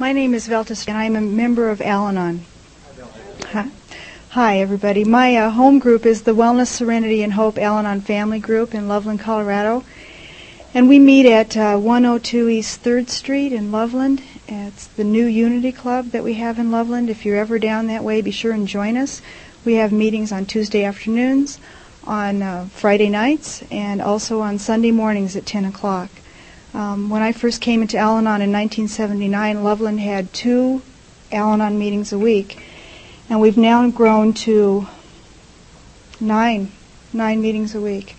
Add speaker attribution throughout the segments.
Speaker 1: My name is Velta, and I'm a member of Al Anon. Hi. Hi, everybody. My uh, home group is the Wellness, Serenity, and Hope Al Anon Family Group in Loveland, Colorado. And we meet at uh, 102 East 3rd Street in Loveland. It's the new Unity Club that we have in Loveland. If you're ever down that way, be sure and join us. We have meetings on Tuesday afternoons, on uh, Friday nights, and also on Sunday mornings at 10 o'clock. Um, when I first came into Al Anon in 1979, Loveland had two Al Anon meetings a week, and we've now grown to nine, nine meetings a week.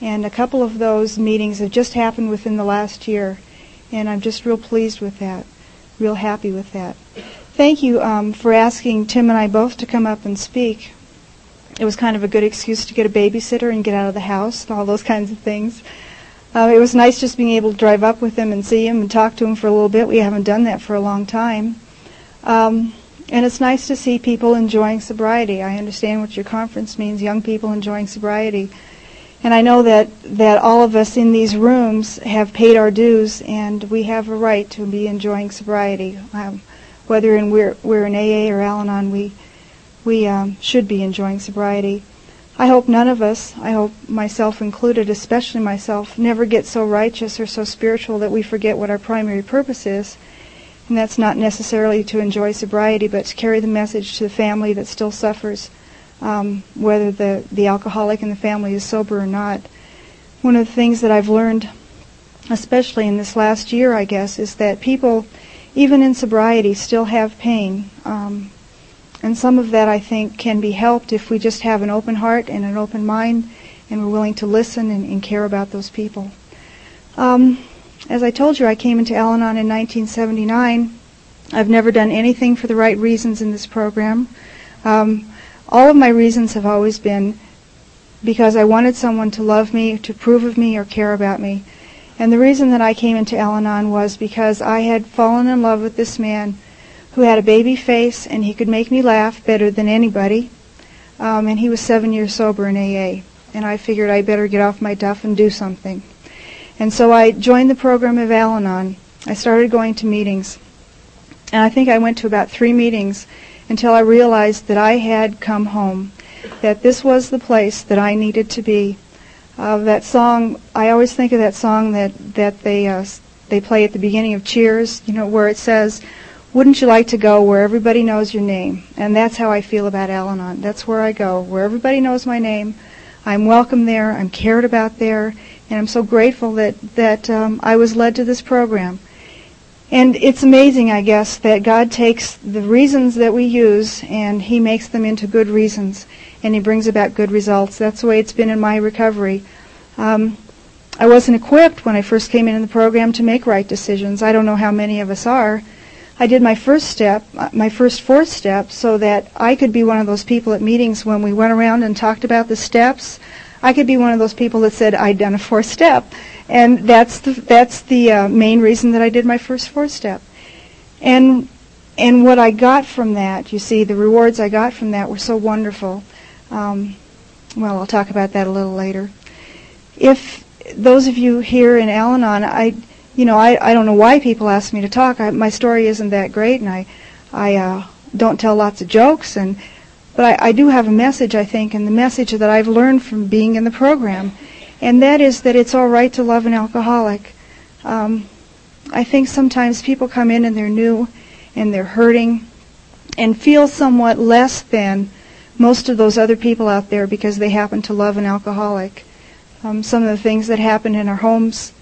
Speaker 1: And a couple of those meetings have just happened within the last year, and I'm just real pleased with that, real happy with that. Thank you um, for asking Tim and I both to come up and speak. It was kind of a good excuse to get a babysitter and get out of the house and all those kinds of things. Uh, it was nice just being able to drive up with him and see him and talk to him for a little bit. We haven't done that for a long time. Um, and it's nice to see people enjoying sobriety. I understand what your conference means, young people enjoying sobriety. And I know that, that all of us in these rooms have paid our dues and we have a right to be enjoying sobriety. Um, whether in we're, we're in AA or Al Anon, we, we um, should be enjoying sobriety. I hope none of us, I hope myself included, especially myself, never get so righteous or so spiritual that we forget what our primary purpose is. And that's not necessarily to enjoy sobriety, but to carry the message to the family that still suffers, um, whether the, the alcoholic in the family is sober or not. One of the things that I've learned, especially in this last year, I guess, is that people, even in sobriety, still have pain. Um, and some of that, I think, can be helped if we just have an open heart and an open mind and we're willing to listen and, and care about those people. Um, as I told you, I came into Al Anon in 1979. I've never done anything for the right reasons in this program. Um, all of my reasons have always been because I wanted someone to love me, to approve of me, or care about me. And the reason that I came into Al Anon was because I had fallen in love with this man who had a baby face and he could make me laugh better than anybody. Um, and he was seven years sober in AA. And I figured I better get off my duff and do something. And so I joined the program of Al Anon. I started going to meetings. And I think I went to about three meetings until I realized that I had come home, that this was the place that I needed to be. Uh, that song, I always think of that song that, that they, uh, they play at the beginning of Cheers, you know, where it says, wouldn't you like to go where everybody knows your name? And that's how I feel about Al Anon. That's where I go, where everybody knows my name. I'm welcome there. I'm cared about there, and I'm so grateful that that um, I was led to this program. And it's amazing, I guess, that God takes the reasons that we use and He makes them into good reasons, and He brings about good results. That's the way it's been in my recovery. Um, I wasn't equipped when I first came into the program to make right decisions. I don't know how many of us are. I did my first step, my first fourth step, so that I could be one of those people at meetings when we went around and talked about the steps. I could be one of those people that said I'd done a fourth step, and that's the that's the uh, main reason that I did my first fourth step. And and what I got from that, you see, the rewards I got from that were so wonderful. Um, well, I'll talk about that a little later. If those of you here in Al-Anon, I you know, I, I don't know why people ask me to talk. I, my story isn't that great, and I, I uh, don't tell lots of jokes, and but I, I do have a message, I think, and the message that I've learned from being in the program, and that is that it's all right to love an alcoholic. Um, I think sometimes people come in and they're new, and they're hurting, and feel somewhat less than most of those other people out there because they happen to love an alcoholic. Um, some of the things that happen in our homes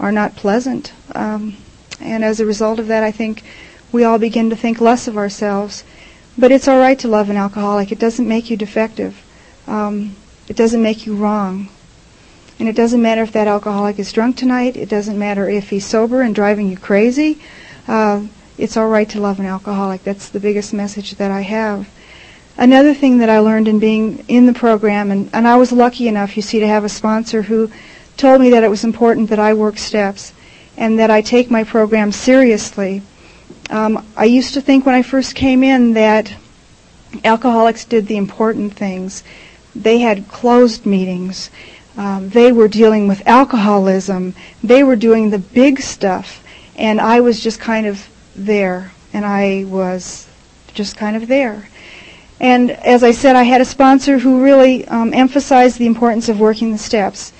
Speaker 1: are not pleasant. Um, and as a result of that, I think we all begin to think less of ourselves. But it's all right to love an alcoholic. It doesn't make you defective. Um, it doesn't make you wrong. And it doesn't matter if that alcoholic is drunk tonight. It doesn't matter if he's sober and driving you crazy. Uh, it's all right to love an alcoholic. That's the biggest message that I have. Another thing that I learned in being in the program, and, and I was lucky enough, you see, to have a sponsor who told me that it was important that I work steps and that I take my program seriously. Um, I used to think when I first came in that alcoholics did the important things. They had closed meetings. Um, they were dealing with alcoholism. They were doing the big stuff. And I was just kind of there. and I was just kind of there. And as I said, I had a sponsor who really um, emphasized the importance of working the steps.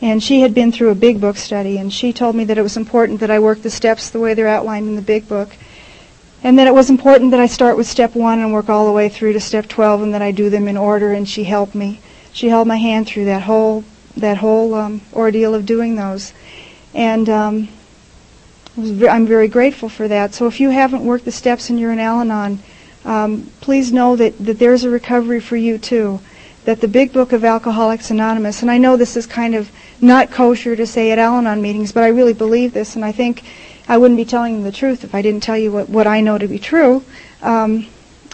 Speaker 1: And she had been through a big book study, and she told me that it was important that I work the steps the way they're outlined in the big book. And that it was important that I start with step one and work all the way through to step 12 and that I do them in order, and she helped me. She held my hand through that whole, that whole um, ordeal of doing those. And um, I'm very grateful for that. So if you haven't worked the steps and you're in Al Anon, um, please know that, that there's a recovery for you too. That the big book of Alcoholics Anonymous, and I know this is kind of not kosher to say at Al Anon meetings, but I really believe this, and I think I wouldn't be telling you the truth if I didn't tell you what, what I know to be true. Um,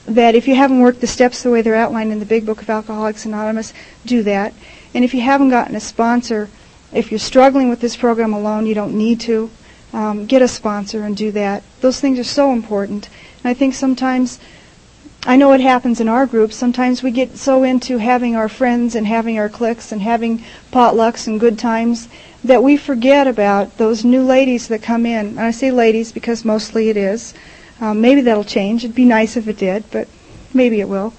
Speaker 1: that if you haven't worked the steps the way they're outlined in the big book of Alcoholics Anonymous, do that. And if you haven't gotten a sponsor, if you're struggling with this program alone, you don't need to. Um, get a sponsor and do that. Those things are so important. And I think sometimes, I know it happens in our group, sometimes we get so into having our friends and having our cliques and having potlucks and good times that we forget about those new ladies that come in. And I say ladies because mostly it is. Um, maybe that'll change. It'd be nice if it did, but maybe it will.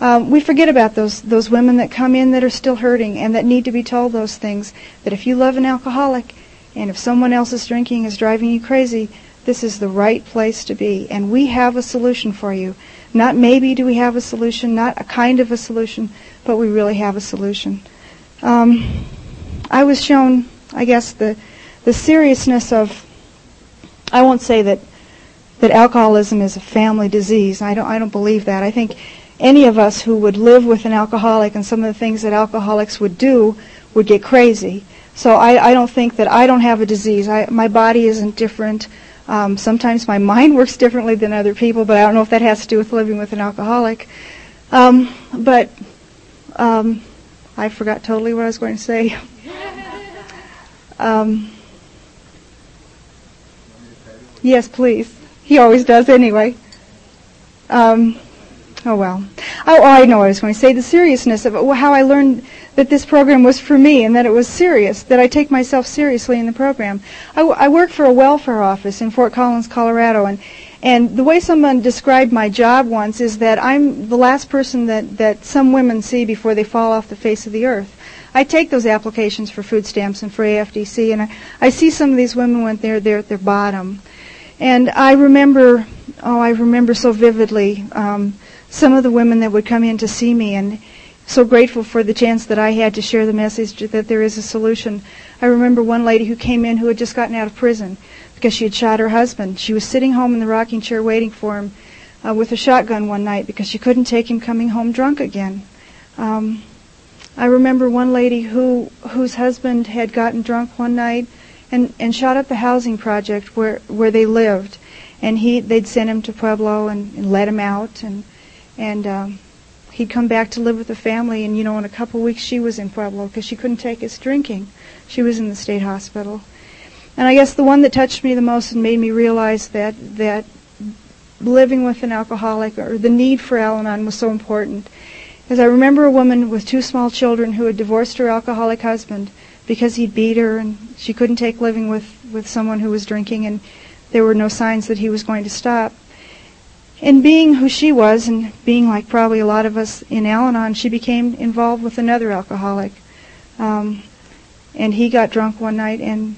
Speaker 1: Um, we forget about those those women that come in that are still hurting and that need to be told those things. That if you love an alcoholic, and if someone else's drinking is driving you crazy, this is the right place to be. And we have a solution for you. Not maybe do we have a solution, not a kind of a solution, but we really have a solution. Um, I was shown, I guess, the the seriousness of. I won't say that that alcoholism is a family disease. I don't. I don't believe that. I think any of us who would live with an alcoholic and some of the things that alcoholics would do would get crazy. So I, I don't think that I don't have a disease. I, my body isn't different. Um, sometimes my mind works differently than other people, but I don't know if that has to do with living with an alcoholic. Um, but um, I forgot totally what I was going to say. Um, yes, please. He always does anyway. Um, oh well. Oh, oh, I know what I was going to say. The seriousness of how I learned that this program was for me and that it was serious, that I take myself seriously in the program. I, I work for a welfare office in Fort Collins, Colorado, and and the way someone described my job once is that I'm the last person that, that some women see before they fall off the face of the earth. I take those applications for food stamps and for AFDC, and I, I see some of these women when they're, they're at their bottom. And I remember, oh, I remember so vividly um, some of the women that would come in to see me, and so grateful for the chance that I had to share the message that there is a solution. I remember one lady who came in who had just gotten out of prison because she had shot her husband. She was sitting home in the rocking chair waiting for him uh, with a shotgun one night because she couldn't take him coming home drunk again. Um, I remember one lady who whose husband had gotten drunk one night and and shot up the housing project where where they lived, and he they'd sent him to Pueblo and, and let him out and and um, he'd come back to live with the family, and you know, in a couple weeks she was in Pueblo because she couldn't take his drinking. She was in the state hospital, and I guess the one that touched me the most and made me realize that that living with an alcoholic or the need for Al-Anon was so important. Is I remember a woman with two small children who had divorced her alcoholic husband because he'd beat her and she couldn't take living with, with someone who was drinking and there were no signs that he was going to stop. And being who she was, and being like probably a lot of us in Al Anon, she became involved with another alcoholic. Um, and he got drunk one night and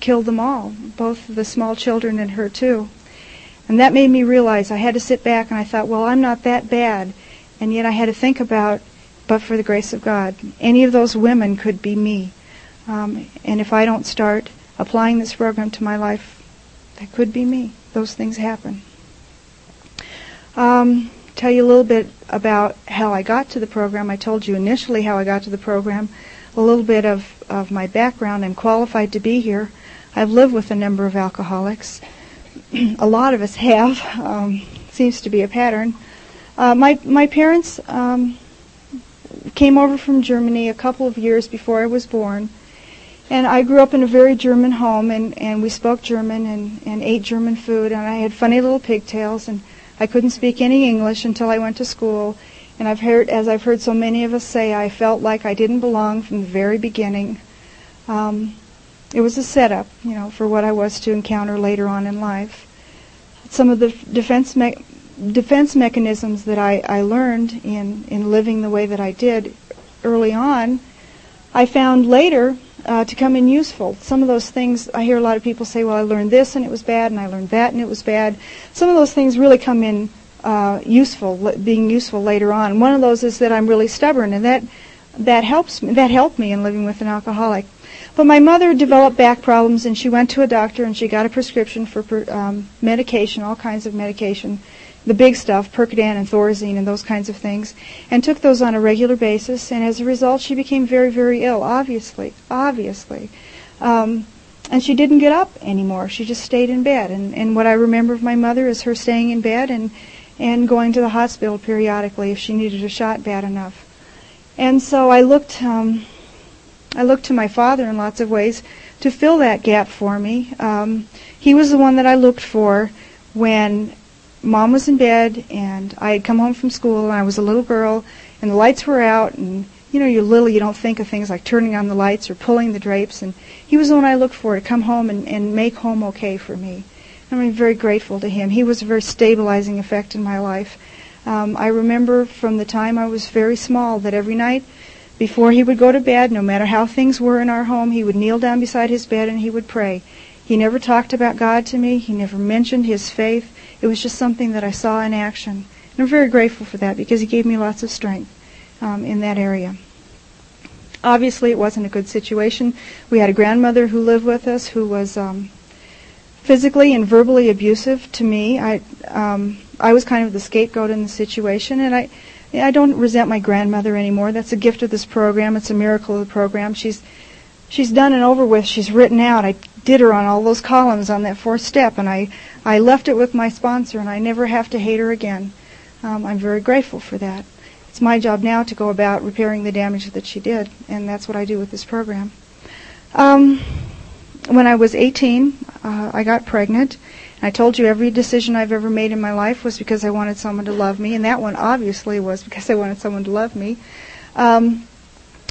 Speaker 1: killed them all, both the small children and her too. And that made me realize I had to sit back and I thought, well, I'm not that bad. And yet I had to think about, but for the grace of God, any of those women could be me. Um, and if I don't start applying this program to my life, that could be me. Those things happen um, tell you a little bit about how I got to the program. I told you initially how I got to the program, a little bit of, of my background. I'm qualified to be here. I've lived with a number of alcoholics. a lot of us have. Um, seems to be a pattern. Uh, my my parents um, came over from Germany a couple of years before I was born, and I grew up in a very German home, and, and we spoke German and, and ate German food, and I had funny little pigtails and I couldn't speak any English until I went to school, and I've heard, as I've heard so many of us say, I felt like I didn't belong from the very beginning. Um, it was a setup, you know, for what I was to encounter later on in life. some of the defense me- defense mechanisms that I, I learned in, in living the way that I did early on, I found later uh, to come in useful. Some of those things, I hear a lot of people say, well, I learned this and it was bad, and I learned that and it was bad. Some of those things really come in uh, useful, being useful later on. One of those is that I'm really stubborn, and that that helps me, that helped me in living with an alcoholic. But my mother developed back problems, and she went to a doctor and she got a prescription for um, medication, all kinds of medication, the big stuff, Percodan and Thorazine and those kinds of things, and took those on a regular basis. And as a result, she became very, very ill. Obviously, obviously. Um, and she didn't get up anymore. She just stayed in bed. And, and what I remember of my mother is her staying in bed and and going to the hospital periodically if she needed a shot bad enough. And so I looked, um, I looked to my father in lots of ways to fill that gap for me. Um, he was the one that I looked for when mom was in bed and I had come home from school and I was a little girl and the lights were out and you know you're little you don't think of things like turning on the lights or pulling the drapes and he was the one I looked for to come home and, and make home okay for me. I'm very grateful to him. He was a very stabilizing effect in my life. Um, I remember from the time I was very small that every night before he would go to bed, no matter how things were in our home, he would kneel down beside his bed and he would pray. He never talked about God to me. He never mentioned his faith. It was just something that I saw in action. And I'm very grateful for that because he gave me lots of strength um, in that area. Obviously, it wasn't a good situation. We had a grandmother who lived with us who was um, physically and verbally abusive to me. I um, I was kind of the scapegoat in the situation, and I I don't resent my grandmother anymore. That's a gift of this program. It's a miracle of the program. She's she's done and over with. She's written out. I did her on all those columns on that fourth step, and I I left it with my sponsor, and I never have to hate her again. Um, I'm very grateful for that. It's my job now to go about repairing the damage that she did, and that's what I do with this program. Um, when I was 18, uh, I got pregnant. I told you every decision I've ever made in my life was because I wanted someone to love me, and that one obviously was because I wanted someone to love me. Um,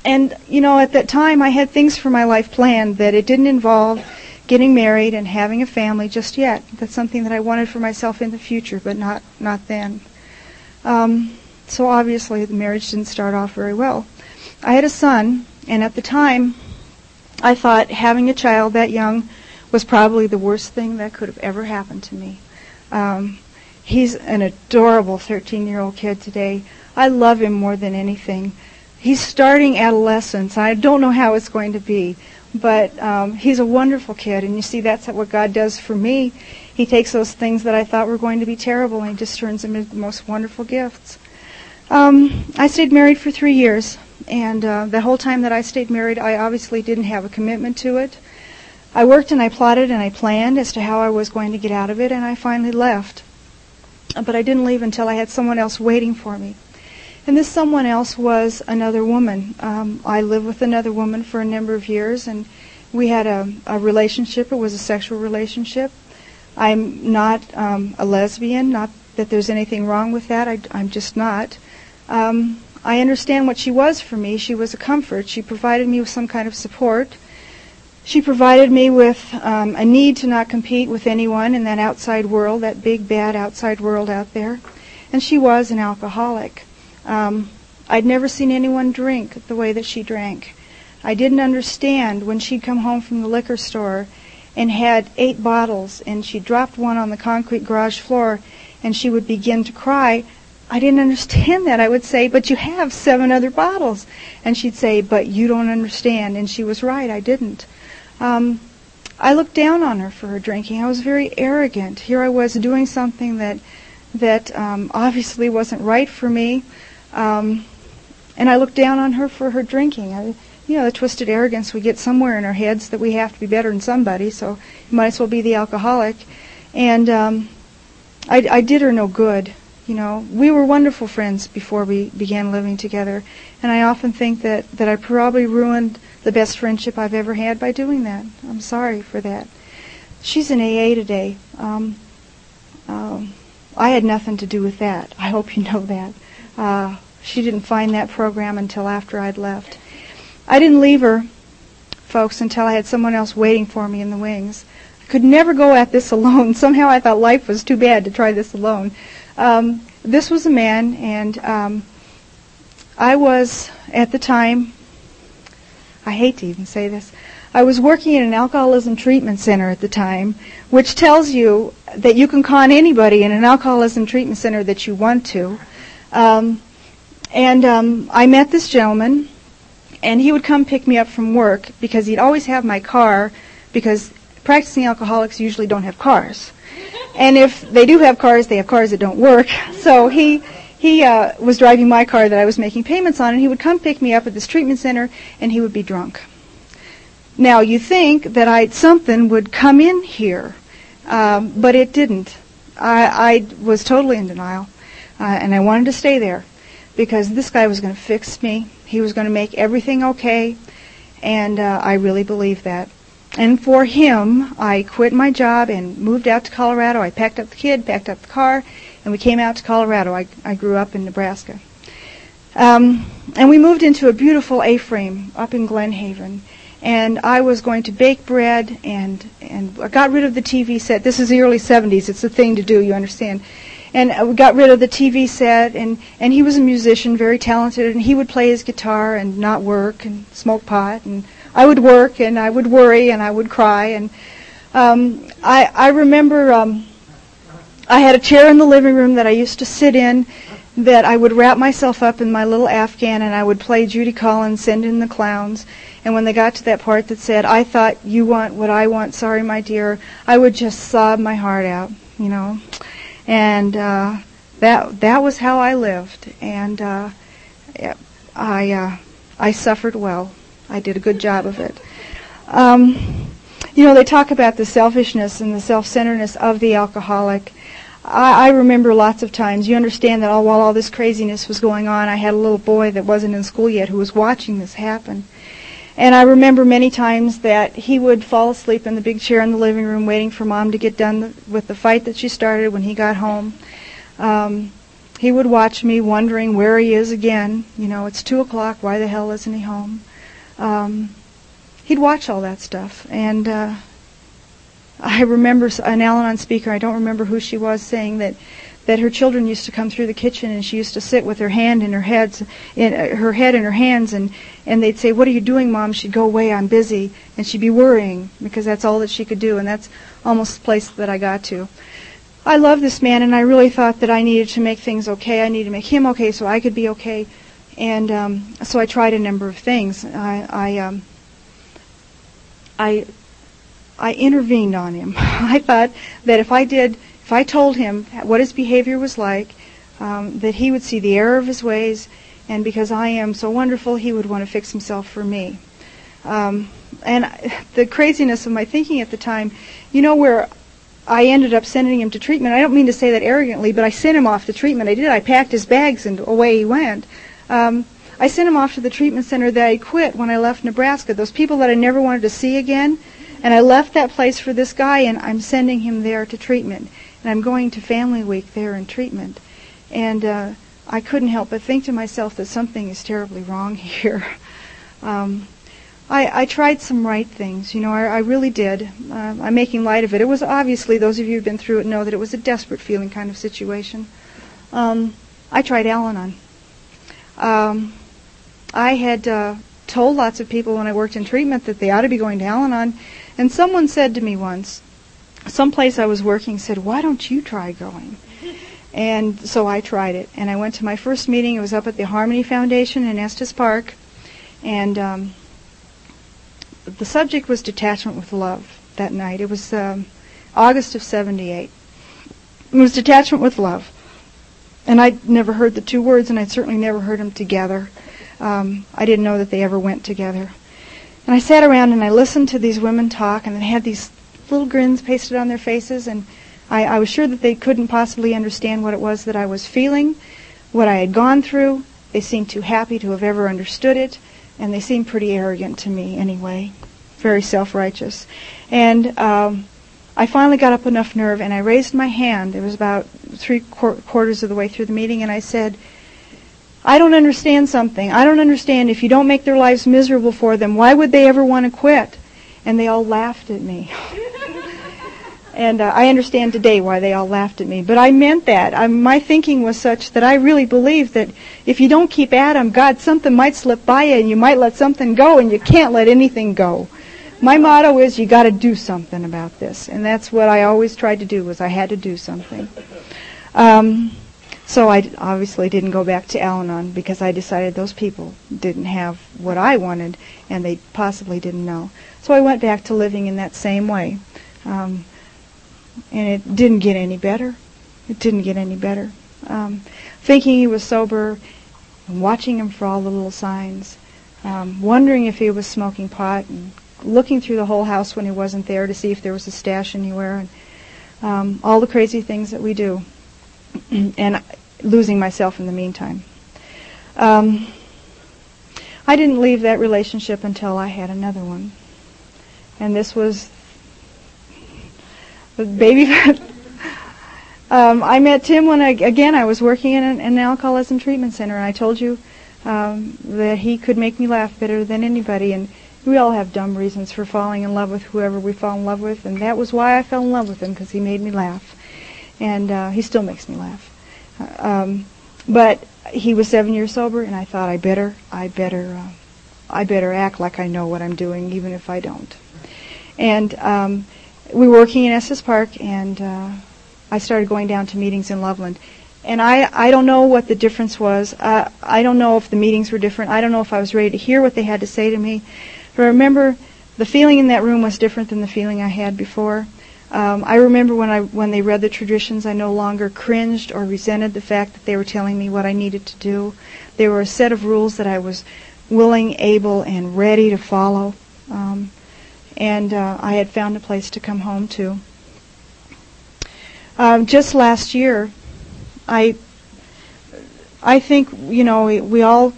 Speaker 1: and you know, at that time, I had things for my life planned that it didn't involve getting married and having a family just yet. That's something that I wanted for myself in the future, but not not then. Um, so obviously, the marriage didn't start off very well. I had a son, and at the time, I thought having a child that young was probably the worst thing that could have ever happened to me. Um, he's an adorable 13 year old kid today. I love him more than anything. He's starting adolescence. I don't know how it's going to be, but um, he's a wonderful kid. And you see, that's what God does for me. He takes those things that I thought were going to be terrible and he just turns them into the most wonderful gifts. Um, I stayed married for three years. And uh, the whole time that I stayed married, I obviously didn't have a commitment to it. I worked and I plotted and I planned as to how I was going to get out of it, and I finally left. But I didn't leave until I had someone else waiting for me. And this someone else was another woman. Um, I lived with another woman for a number of years, and we had a, a relationship. It was a sexual relationship. I'm not um, a lesbian, not that there's anything wrong with that. I, am just not. Um, I understand what she was for me. She was a comfort. She provided me with some kind of support. She provided me with um, a need to not compete with anyone in that outside world, that big, bad outside world out there. And she was an alcoholic. Um, I'd never seen anyone drink the way that she drank. I didn't understand when she'd come home from the liquor store and had eight bottles and she dropped one on the concrete garage floor and she would begin to cry. I didn't understand that. I would say, but you have seven other bottles. And she'd say, but you don't understand. And she was right. I didn't. Um, I looked down on her for her drinking. I was very arrogant. Here I was doing something that that um, obviously wasn't right for me, um, and I looked down on her for her drinking. I, you know, the twisted arrogance we get somewhere in our heads that we have to be better than somebody, so you might as well be the alcoholic. And um, I, I did her no good. You know, we were wonderful friends before we began living together, and I often think that that I probably ruined the best friendship I've ever had by doing that. I'm sorry for that. She's in AA today. Um, um, I had nothing to do with that. I hope you know that. Uh, she didn't find that program until after I'd left. I didn't leave her, folks, until I had someone else waiting for me in the wings. I could never go at this alone. Somehow I thought life was too bad to try this alone. Um, this was a man, and um, I was at the time. I hate to even say this. I was working in an alcoholism treatment center at the time, which tells you that you can con anybody in an alcoholism treatment center that you want to. Um, and um, I met this gentleman, and he would come pick me up from work because he'd always have my car because practicing alcoholics usually don't have cars. And if they do have cars, they have cars that don't work. So he he uh, was driving my car that I was making payments on, and he would come pick me up at this treatment center, and he would be drunk. Now you think that I'd something would come in here, um, but it didn't. I, I was totally in denial, uh, and I wanted to stay there because this guy was going to fix me. He was going to make everything okay, and uh, I really believed that. And for him, I quit my job and moved out to Colorado. I packed up the kid, packed up the car, and we came out to Colorado. I, I grew up in Nebraska. Um, and we moved into a beautiful A-frame up in Glen Haven. And I was going to bake bread and, and I got rid of the TV set. This is the early 70s. It's a thing to do, you understand and we got rid of the TV set and and he was a musician very talented and he would play his guitar and not work and smoke pot. And I would work and I would worry and I would cry. And um I I remember um I had a chair in the living room that I used to sit in that I would wrap myself up in my little afghan and I would play Judy Collins send in the clowns. And when they got to that part that said I thought you want what I want sorry my dear I would just sob my heart out you know and uh, that that was how I lived, and uh, I uh, I suffered well. I did a good job of it. Um, you know, they talk about the selfishness and the self-centeredness of the alcoholic. I, I remember lots of times. You understand that all, while all this craziness was going on, I had a little boy that wasn't in school yet who was watching this happen. And I remember many times that he would fall asleep in the big chair in the living room waiting for mom to get done with the fight that she started when he got home. Um, he would watch me wondering where he is again. You know, it's two o'clock. Why the hell isn't he home? Um, he'd watch all that stuff. And uh, I remember an Al-Anon speaker, I don't remember who she was, saying that that her children used to come through the kitchen and she used to sit with her hand in her heads in uh, her head in her hands and and they'd say what are you doing mom? She'd go away i'm busy and she'd be worrying because that's all that she could do and that's almost the place that i got to. I love this man and i really thought that i needed to make things okay. I needed to make him okay so i could be okay and um so i tried a number of things. I i um i i intervened on him. I thought that if i did I told him what his behavior was like, um, that he would see the error of his ways, and because I am so wonderful, he would want to fix himself for me. Um, and the craziness of my thinking at the time, you know, where I ended up sending him to treatment. I don't mean to say that arrogantly, but I sent him off to treatment. I did. I packed his bags and away he went. Um, I sent him off to the treatment center that I quit when I left Nebraska. Those people that I never wanted to see again. And I left that place for this guy, and I'm sending him there to treatment and I'm going to Family Week there in treatment. And uh, I couldn't help but think to myself that something is terribly wrong here. um, I, I tried some right things, you know, I, I really did. Uh, I'm making light of it. It was obviously, those of you who've been through it know that it was a desperate feeling kind of situation. Um, I tried Al Anon. Um, I had uh, told lots of people when I worked in treatment that they ought to be going to Al Anon, and someone said to me once, some place I was working said, "Why don't you try going?" And so I tried it, and I went to my first meeting. It was up at the Harmony Foundation in Estes Park, and um, the subject was detachment with love that night. It was um, August of '78. It was detachment with love, and I'd never heard the two words, and I'd certainly never heard them together. Um, I didn't know that they ever went together. And I sat around and I listened to these women talk, and they had these little grins pasted on their faces, and I, I was sure that they couldn't possibly understand what it was that I was feeling, what I had gone through. They seemed too happy to have ever understood it, and they seemed pretty arrogant to me anyway, very self-righteous. And um, I finally got up enough nerve, and I raised my hand. It was about three qu- quarters of the way through the meeting, and I said, I don't understand something. I don't understand if you don't make their lives miserable for them, why would they ever want to quit? And they all laughed at me. And uh, I understand today why they all laughed at me. But I meant that. I, my thinking was such that I really believed that if you don't keep at 'em, God, something might slip by you and you might let something go and you can't let anything go. My motto is you got to do something about this. And that's what I always tried to do was I had to do something. Um, so I obviously didn't go back to Al-Anon because I decided those people didn't have what I wanted and they possibly didn't know. So I went back to living in that same way. Um, and it didn't get any better. It didn't get any better. Um, thinking he was sober, and watching him for all the little signs, um, wondering if he was smoking pot, and looking through the whole house when he wasn't there to see if there was a stash anywhere, and um, all the crazy things that we do, and losing myself in the meantime. Um, I didn't leave that relationship until I had another one, and this was baby. um, I met Tim when I, again I was working in an, an alcoholism treatment center, and I told you um, that he could make me laugh better than anybody. And we all have dumb reasons for falling in love with whoever we fall in love with, and that was why I fell in love with him because he made me laugh, and uh, he still makes me laugh. Uh, um, but he was seven years sober, and I thought I better, I better, uh, I better act like I know what I'm doing, even if I don't. And um, we were working in Estes Park, and uh, I started going down to meetings in Loveland. And I, I don't know what the difference was. Uh, I don't know if the meetings were different. I don't know if I was ready to hear what they had to say to me. But I remember the feeling in that room was different than the feeling I had before. Um, I remember when I when they read the traditions, I no longer cringed or resented the fact that they were telling me what I needed to do. They were a set of rules that I was willing, able, and ready to follow. Um, and uh, I had found a place to come home to. Um, just last year, I I think you know we, we, all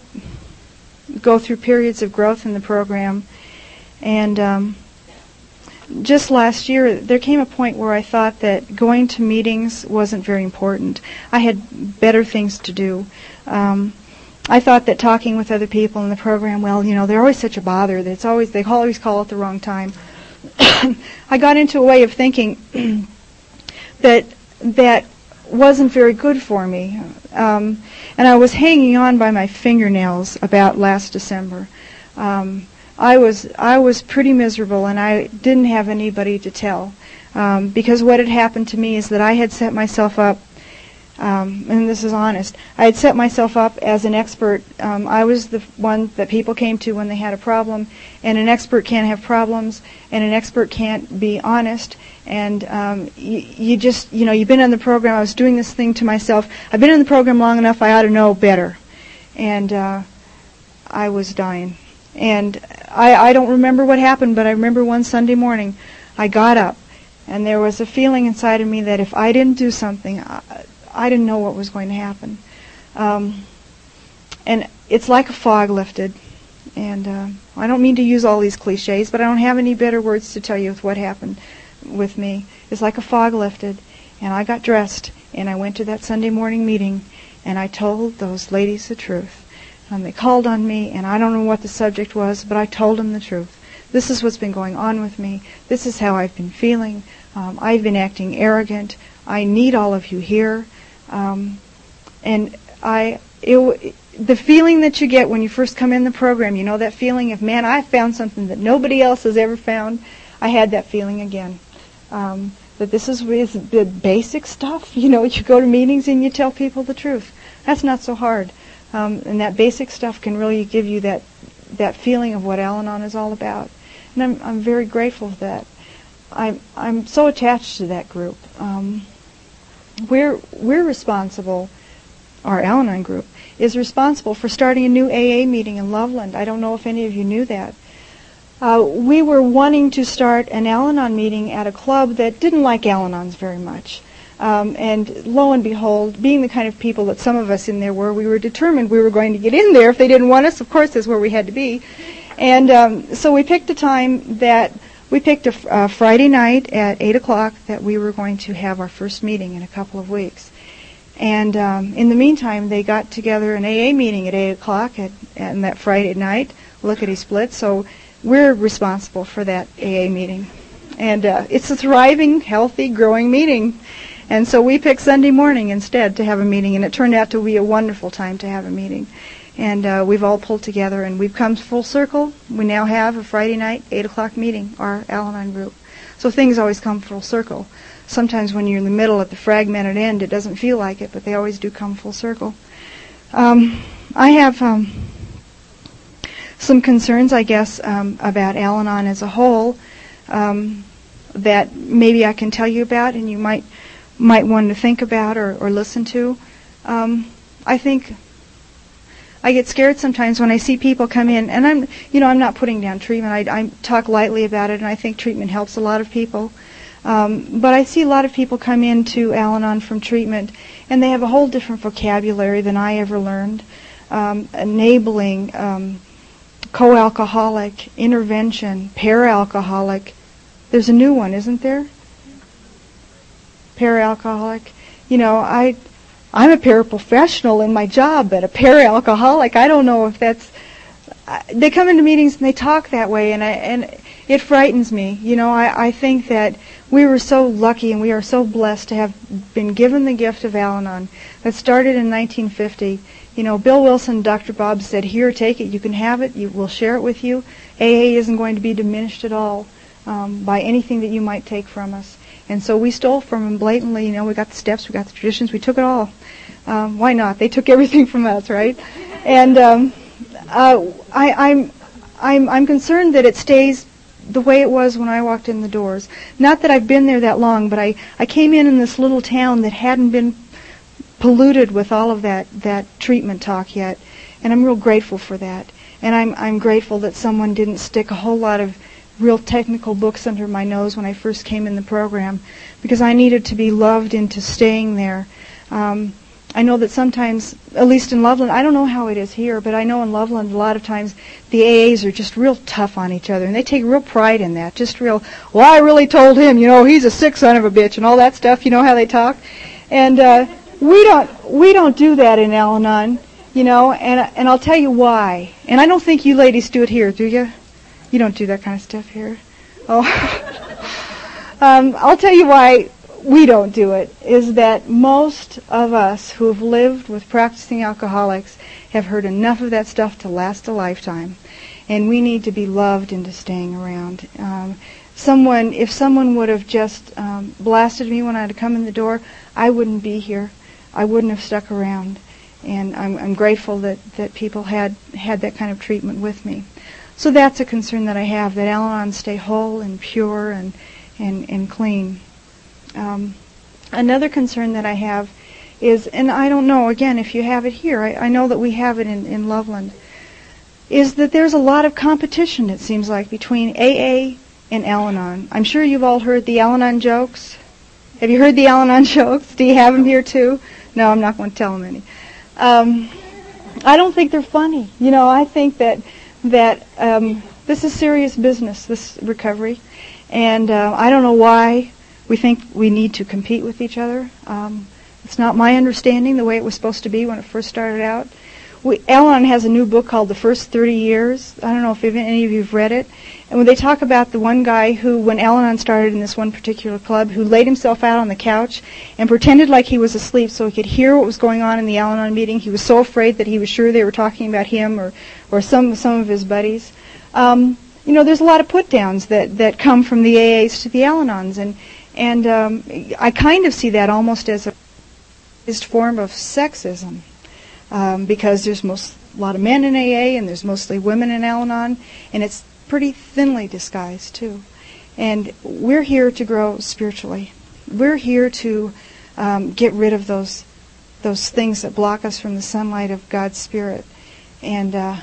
Speaker 1: go through periods of growth in the program, and um, just last year there came a point where I thought that going to meetings wasn't very important. I had better things to do. Um, I thought that talking with other people in the program, well, you know, they're always such a bother. That it's always they always call at the wrong time. I got into a way of thinking that that wasn't very good for me, um, and I was hanging on by my fingernails about last December. Um, I was I was pretty miserable, and I didn't have anybody to tell um, because what had happened to me is that I had set myself up um, and this is honest. I had set myself up as an expert. Um, I was the one that people came to when they had a problem, and an expert can't have problems, and an expert can't be honest. And um, you, you just, you know, you've been in the program. I was doing this thing to myself. I've been in the program long enough. I ought to know better. And uh, I was dying. And I, I don't remember what happened, but I remember one Sunday morning, I got up, and there was a feeling inside of me that if I didn't do something, I, I didn't know what was going to happen. Um, and it's like a fog lifted. And uh, I don't mean to use all these cliches, but I don't have any better words to tell you what happened with me. It's like a fog lifted. And I got dressed, and I went to that Sunday morning meeting, and I told those ladies the truth. And they called on me, and I don't know what the subject was, but I told them the truth. This is what's been going on with me. This is how I've been feeling. Um, I've been acting arrogant. I need all of you here. Um, and I, it, the feeling that you get when you first come in the program, you know that feeling of, man, I found something that nobody else has ever found. I had that feeling again. Um, that this is, is the basic stuff. You know, you go to meetings and you tell people the truth. That's not so hard. Um, and that basic stuff can really give you that that feeling of what Al-Anon is all about. And I'm I'm very grateful for that. I'm I'm so attached to that group. Um, we're we're responsible. Our Al-Anon group is responsible for starting a new AA meeting in Loveland. I don't know if any of you knew that. Uh, we were wanting to start an Al-Anon meeting at a club that didn't like Al-Anons very much. Um, and lo and behold, being the kind of people that some of us in there were, we were determined we were going to get in there. If they didn't want us, of course, that's where we had to be. And um, so we picked a time that we picked a uh, Friday night at 8 o'clock that we were going to have our first meeting in a couple of weeks. And um, in the meantime, they got together an AA meeting at 8 o'clock at, at that Friday night, lickety split. So we're responsible for that AA meeting. And uh, it's a thriving, healthy, growing meeting. And so we picked Sunday morning instead to have a meeting, and it turned out to be a wonderful time to have a meeting. And uh, we've all pulled together, and we've come full circle. We now have a Friday night, 8 o'clock meeting, our Al Anon group. So things always come full circle. Sometimes when you're in the middle at the fragmented end, it doesn't feel like it, but they always do come full circle. Um, I have um, some concerns, I guess, um, about Al Anon as a whole um, that maybe I can tell you about, and you might might want to think about or, or listen to. Um, I think I get scared sometimes when I see people come in, and I'm, you know, I'm not putting down treatment. I, I talk lightly about it, and I think treatment helps a lot of people. Um, but I see a lot of people come into Al-Anon from treatment, and they have a whole different vocabulary than I ever learned. Um, enabling, um, co-alcoholic, intervention, para-alcoholic. There's a new one, isn't there? Para-alcoholic. You know, I, I'm a paraprofessional in my job, but a para-alcoholic, I don't know if that's. They come into meetings and they talk that way, and I, and it frightens me. You know, I, I think that we were so lucky and we are so blessed to have been given the gift of Al-Anon that started in 1950 you know, Bill Wilson, Dr. Bob said, "Here, take it. You can have it. You, we'll share it with you. AA isn't going to be diminished at all um, by anything that you might take from us." And so we stole from them blatantly. You know, we got the steps, we got the traditions, we took it all. Um, why not? They took everything from us, right? And um, uh, I, I'm, I'm, I'm concerned that it stays the way it was when I walked in the doors. Not that I've been there that long, but I, I came in in this little town that hadn't been polluted with all of that that treatment talk yet, and I'm real grateful for that. And I'm I'm grateful that someone didn't stick a whole lot of real technical books under my nose when I first came in the program, because I needed to be loved into staying there. Um, I know that sometimes, at least in Loveland, I don't know how it is here, but I know in Loveland a lot of times the AAs are just real tough on each other, and they take real pride in that. Just real, well, I really told him, you know, he's a sick son of a bitch, and all that stuff. You know how they talk, and uh, we don't we don't do that in Al-Anon, you know, and and I'll tell you why. And I don't think you ladies do it here, do you? You don't do that kind of stuff here. Oh, um, I'll tell you why we don't do it. Is that most of us who have lived with practicing alcoholics have heard enough of that stuff to last a lifetime, and we need to be loved into staying around. Um, someone, if someone would have just um, blasted me when I'd come in the door, I wouldn't be here. I wouldn't have stuck around. And I'm, I'm grateful that, that people had, had that kind of treatment with me. So that's a concern that I have, that Al-Anon stay whole and pure and, and, and clean. Um, another concern that I have is, and I don't know, again, if you have it here, I, I know that we have it in, in Loveland, is that there's a lot of competition, it seems like, between AA and Al-Anon. I'm sure you've all heard the Al-Anon jokes. Have you heard the Al-Anon jokes? Do you have them here too? No, I'm not going to tell them any. Um, I don't think they're funny. You know, I think that that um, this is serious business, this recovery, and uh, I don't know why we think we need to compete with each other. Um, it's not my understanding the way it was supposed to be when it first started out. We, Al-Anon has a new book called The First 30 Years. I don't know if any of you have read it. And when they talk about the one guy who, when Al-Anon started in this one particular club, who laid himself out on the couch and pretended like he was asleep so he could hear what was going on in the Al-Anon meeting. He was so afraid that he was sure they were talking about him or, or some, some of his buddies. Um, you know, there's a lot of put downs that, that come from the AAs to the Al-Anons. And, and um, I kind of see that almost as a form of sexism um, because there's most a lot of men in AA and there's mostly women in Al-Anon, and it's pretty thinly disguised too. And we're here to grow spiritually. We're here to um, get rid of those those things that block us from the sunlight of God's Spirit. And uh,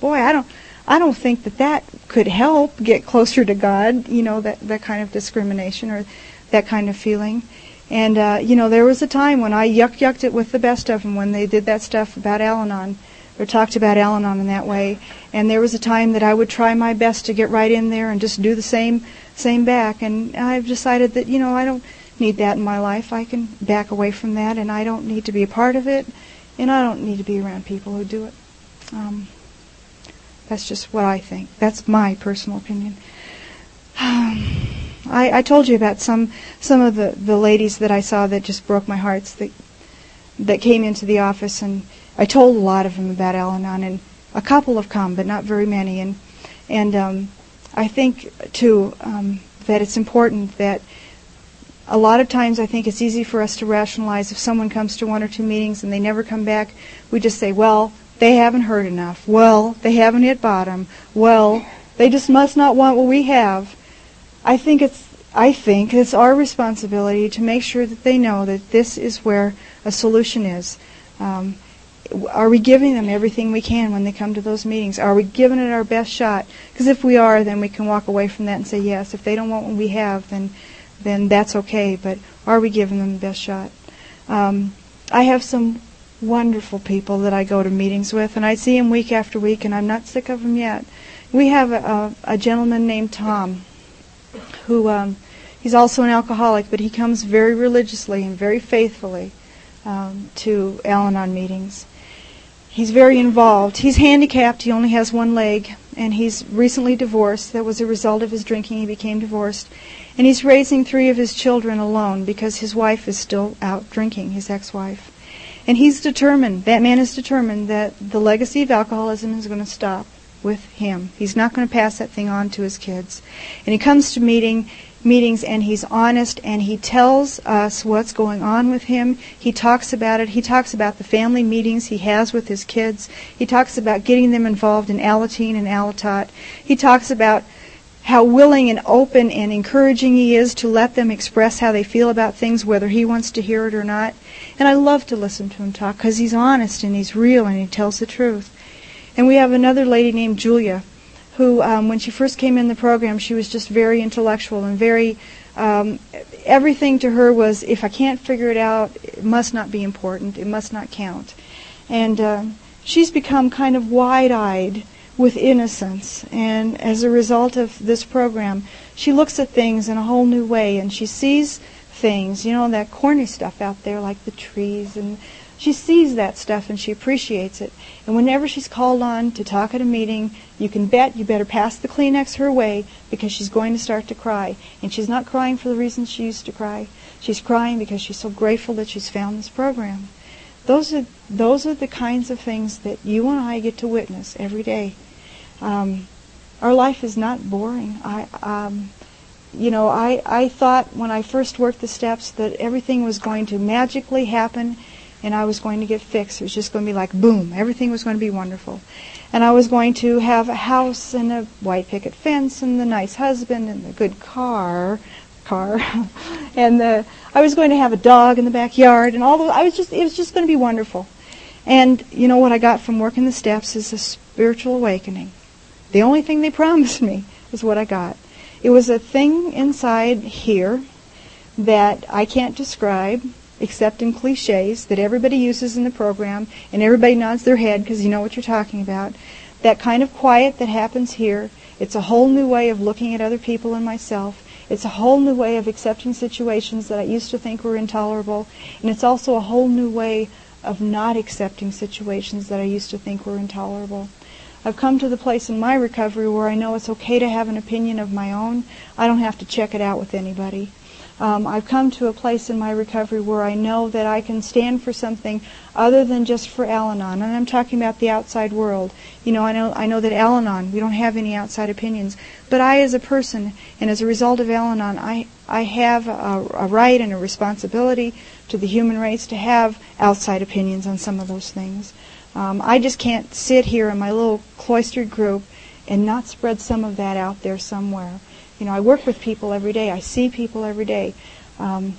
Speaker 1: boy, I don't I don't think that that could help get closer to God. You know that that kind of discrimination or that kind of feeling. And uh, you know, there was a time when I yuck yucked it with the best of them when they did that stuff about Al-Anon or talked about Al-Anon in that way. And there was a time that I would try my best to get right in there and just do the same same back. And I've decided that you know I don't need that in my life. I can back away from that, and I don't need to be a part of it, and I don't need to be around people who do it. Um, that's just what I think. That's my personal opinion. I, I told you about some some of the, the ladies that I saw that just broke my heart that that came into the office, and I told a lot of them about Al-Anon, and a couple have come, but not very many, and and um, I think too um, that it's important that a lot of times I think it's easy for us to rationalize if someone comes to one or two meetings and they never come back. We just say, well, they haven't heard enough. Well, they haven't hit bottom. Well, they just must not want what we have. I think it's I think it's our responsibility to make sure that they know that this is where a solution is. Um, are we giving them everything we can when they come to those meetings? Are we giving it our best shot? Because if we are, then we can walk away from that and say yes. If they don't want what we have, then then that's okay. But are we giving them the best shot? Um, I have some wonderful people that I go to meetings with, and I see them week after week, and I'm not sick of them yet. We have a, a, a gentleman named Tom who um, he's also an alcoholic, but he comes very religiously and very faithfully um, to Al-Anon meetings. He's very involved. He's handicapped. He only has one leg, and he's recently divorced. That was a result of his drinking. He became divorced, and he's raising three of his children alone because his wife is still out drinking. His ex-wife. And he's determined, that man is determined that the legacy of alcoholism is going to stop with him. He's not going to pass that thing on to his kids. And he comes to meeting meetings and he's honest and he tells us what's going on with him. He talks about it. He talks about the family meetings he has with his kids. He talks about getting them involved in Alateen and Alatot. He talks about how willing and open and encouraging he is to let them express how they feel about things, whether he wants to hear it or not. And I love to listen to him talk because he's honest and he's real and he tells the truth. And we have another lady named Julia, who, um, when she first came in the program, she was just very intellectual and very. Um, everything to her was, if I can't figure it out, it must not be important. It must not count. And uh, she's become kind of wide-eyed with innocence. And as a result of this program, she looks at things in a whole new way, and she sees things, you know, that corny stuff out there, like the trees and she sees that stuff and she appreciates it. And whenever she's called on to talk at a meeting, you can bet you better pass the Kleenex her way because she's going to start to cry. And she's not crying for the reasons she used to cry. She's crying because she's so grateful that she's found this program. Those are those are the kinds of things that you and I get to witness every day. Um, our life is not boring. I, um, you know, I, I thought when I first worked the steps that everything was going to magically happen and I was going to get fixed. It was just going to be like boom, everything was going to be wonderful. And I was going to have a house and a white picket fence and the nice husband and the good car, car, and the I was going to have a dog in the backyard and all the I was just it was just going to be wonderful. And you know what I got from working the steps is a spiritual awakening. The only thing they promised me is what I got. It was a thing inside here that I can't describe except in cliches that everybody uses in the program and everybody nods their head because you know what you're talking about. That kind of quiet that happens here, it's a whole new way of looking at other people and myself. It's a whole new way of accepting situations that I used to think were intolerable. And it's also a whole new way of not accepting situations that I used to think were intolerable. I've come to the place in my recovery where I know it's okay to have an opinion of my own. I don't have to check it out with anybody. Um, I've come to a place in my recovery where I know that I can stand for something other than just for Al-Anon, and I'm talking about the outside world. You know, I know I know that Al-Anon we don't have any outside opinions, but I, as a person, and as a result of Al-Anon, I I have a, a right and a responsibility to the human race to have outside opinions on some of those things. Um, I just can't sit here in my little cloistered group and not spread some of that out there somewhere. You know, I work with people every day. I see people every day. Um,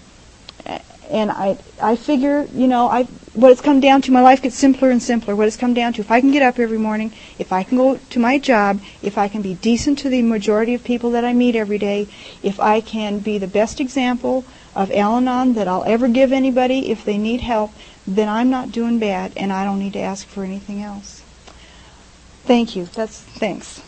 Speaker 1: and I, I figure, you know, I, what it's come down to, my life gets simpler and simpler. What it's come down to, if I can get up every morning, if I can go to my job, if I can be decent to the majority of people that I meet every day, if I can be the best example of Al-Anon that I'll ever give anybody if they need help, then I'm not doing bad, and I don't need to ask for anything else. Thank you. That's thanks.